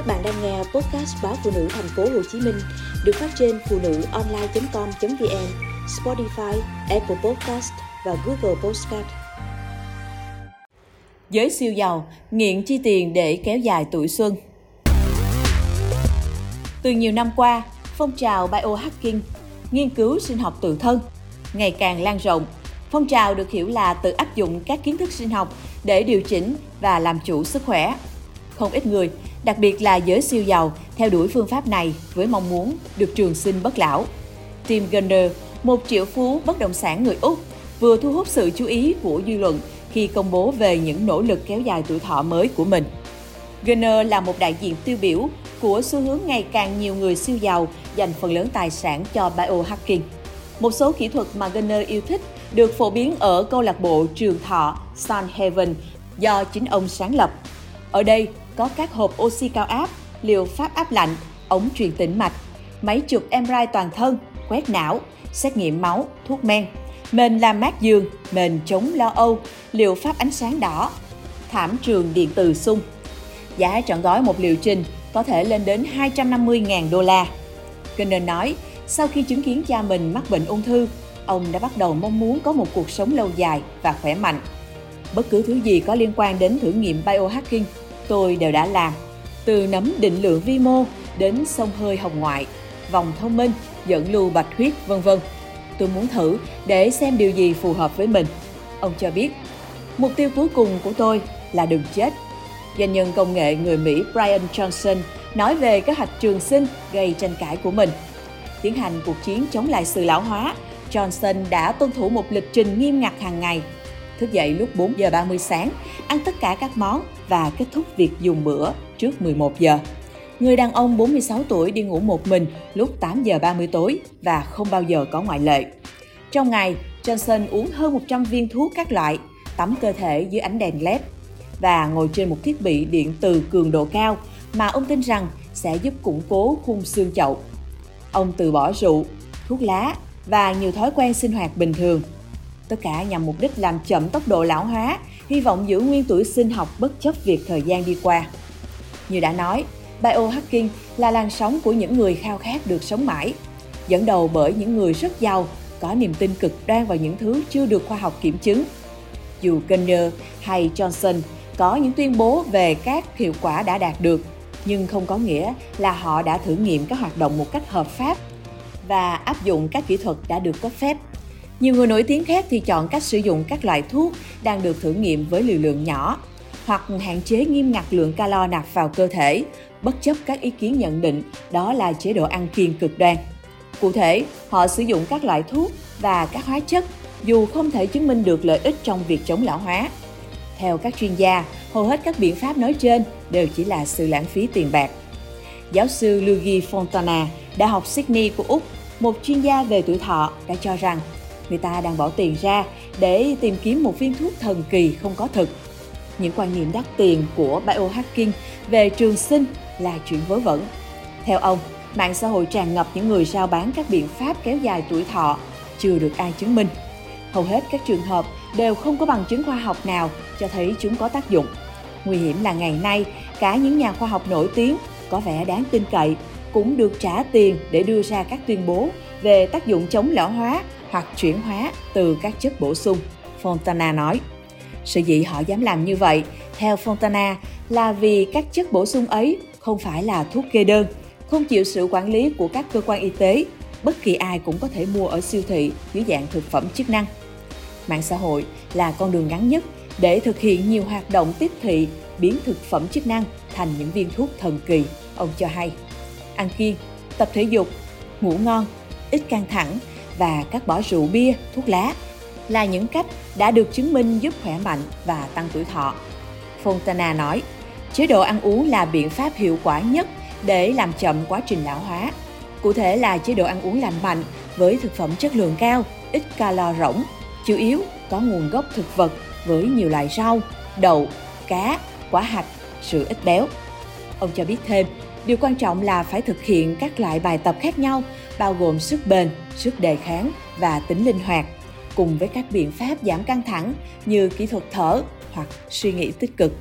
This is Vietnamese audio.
Các bạn đang nghe podcast báo phụ nữ thành phố Hồ Chí Minh được phát trên phụ nữ online.com.vn, Spotify, Apple Podcast và Google Podcast. Giới siêu giàu nghiện chi tiền để kéo dài tuổi xuân. Từ nhiều năm qua, phong trào biohacking, nghiên cứu sinh học tự thân ngày càng lan rộng. Phong trào được hiểu là tự áp dụng các kiến thức sinh học để điều chỉnh và làm chủ sức khỏe. Không ít người đặc biệt là giới siêu giàu theo đuổi phương pháp này với mong muốn được trường sinh bất lão. Tim Gunner, một triệu phú bất động sản người Úc, vừa thu hút sự chú ý của dư luận khi công bố về những nỗ lực kéo dài tuổi thọ mới của mình. Gunner là một đại diện tiêu biểu của xu hướng ngày càng nhiều người siêu giàu dành phần lớn tài sản cho biohacking. Một số kỹ thuật mà Gunner yêu thích được phổ biến ở câu lạc bộ trường thọ Sun Heaven do chính ông sáng lập. Ở đây, có các hộp oxy cao áp, liều pháp áp lạnh, ống truyền tĩnh mạch, máy chụp MRI toàn thân, quét não, xét nghiệm máu, thuốc men, mền làm mát giường, mền chống lo âu, liều pháp ánh sáng đỏ, thảm trường điện từ sung. Giá trọn gói một liệu trình có thể lên đến 250.000 đô la. Gunner nói, sau khi chứng kiến cha mình mắc bệnh ung thư, ông đã bắt đầu mong muốn có một cuộc sống lâu dài và khỏe mạnh. Bất cứ thứ gì có liên quan đến thử nghiệm biohacking tôi đều đã làm. Từ nấm định lượng vi mô đến sông hơi hồng ngoại, vòng thông minh, dẫn lưu bạch huyết vân vân. Tôi muốn thử để xem điều gì phù hợp với mình. Ông cho biết, mục tiêu cuối cùng của tôi là đừng chết. Doanh nhân công nghệ người Mỹ Brian Johnson nói về kế hoạch trường sinh gây tranh cãi của mình. Tiến hành cuộc chiến chống lại sự lão hóa, Johnson đã tuân thủ một lịch trình nghiêm ngặt hàng ngày thức dậy lúc 4 giờ 30 sáng, ăn tất cả các món và kết thúc việc dùng bữa trước 11 giờ. Người đàn ông 46 tuổi đi ngủ một mình lúc 8 giờ 30 tối và không bao giờ có ngoại lệ. Trong ngày, Johnson uống hơn 100 viên thuốc các loại, tắm cơ thể dưới ánh đèn LED và ngồi trên một thiết bị điện từ cường độ cao mà ông tin rằng sẽ giúp củng cố khung xương chậu. Ông từ bỏ rượu, thuốc lá và nhiều thói quen sinh hoạt bình thường Tất cả nhằm mục đích làm chậm tốc độ lão hóa, hy vọng giữ nguyên tuổi sinh học bất chấp việc thời gian đi qua. Như đã nói, biohacking là làn sóng của những người khao khát được sống mãi, dẫn đầu bởi những người rất giàu, có niềm tin cực đoan vào những thứ chưa được khoa học kiểm chứng. Dù Gunner hay Johnson có những tuyên bố về các hiệu quả đã đạt được, nhưng không có nghĩa là họ đã thử nghiệm các hoạt động một cách hợp pháp và áp dụng các kỹ thuật đã được cấp phép. Nhiều người nổi tiếng khác thì chọn cách sử dụng các loại thuốc đang được thử nghiệm với liều lượng nhỏ hoặc hạn chế nghiêm ngặt lượng calo nạp vào cơ thể, bất chấp các ý kiến nhận định đó là chế độ ăn kiêng cực đoan. Cụ thể, họ sử dụng các loại thuốc và các hóa chất dù không thể chứng minh được lợi ích trong việc chống lão hóa. Theo các chuyên gia, hầu hết các biện pháp nói trên đều chỉ là sự lãng phí tiền bạc. Giáo sư Luigi Fontana, Đại học Sydney của Úc, một chuyên gia về tuổi thọ, đã cho rằng người ta đang bỏ tiền ra để tìm kiếm một viên thuốc thần kỳ không có thực. Những quan niệm đắt tiền của biohacking về trường sinh là chuyện vớ vẩn. Theo ông, mạng xã hội tràn ngập những người rao bán các biện pháp kéo dài tuổi thọ chưa được ai chứng minh. Hầu hết các trường hợp đều không có bằng chứng khoa học nào cho thấy chúng có tác dụng. Nguy hiểm là ngày nay, cả những nhà khoa học nổi tiếng có vẻ đáng tin cậy cũng được trả tiền để đưa ra các tuyên bố về tác dụng chống lão hóa hoặc chuyển hóa từ các chất bổ sung, Fontana nói. Sự dĩ họ dám làm như vậy, theo Fontana, là vì các chất bổ sung ấy không phải là thuốc kê đơn, không chịu sự quản lý của các cơ quan y tế, bất kỳ ai cũng có thể mua ở siêu thị dưới dạng thực phẩm chức năng. Mạng xã hội là con đường ngắn nhất để thực hiện nhiều hoạt động tiếp thị biến thực phẩm chức năng thành những viên thuốc thần kỳ, ông cho hay. Ăn kiêng, tập thể dục, ngủ ngon, ít căng thẳng và cắt bỏ rượu bia, thuốc lá là những cách đã được chứng minh giúp khỏe mạnh và tăng tuổi thọ. Fontana nói, chế độ ăn uống là biện pháp hiệu quả nhất để làm chậm quá trình lão hóa. Cụ thể là chế độ ăn uống lành mạnh với thực phẩm chất lượng cao, ít calo rỗng, chủ yếu có nguồn gốc thực vật với nhiều loại rau, đậu, cá, quả hạch, sữa ít béo. Ông cho biết thêm, điều quan trọng là phải thực hiện các loại bài tập khác nhau bao gồm sức bền, sức đề kháng và tính linh hoạt, cùng với các biện pháp giảm căng thẳng như kỹ thuật thở hoặc suy nghĩ tích cực.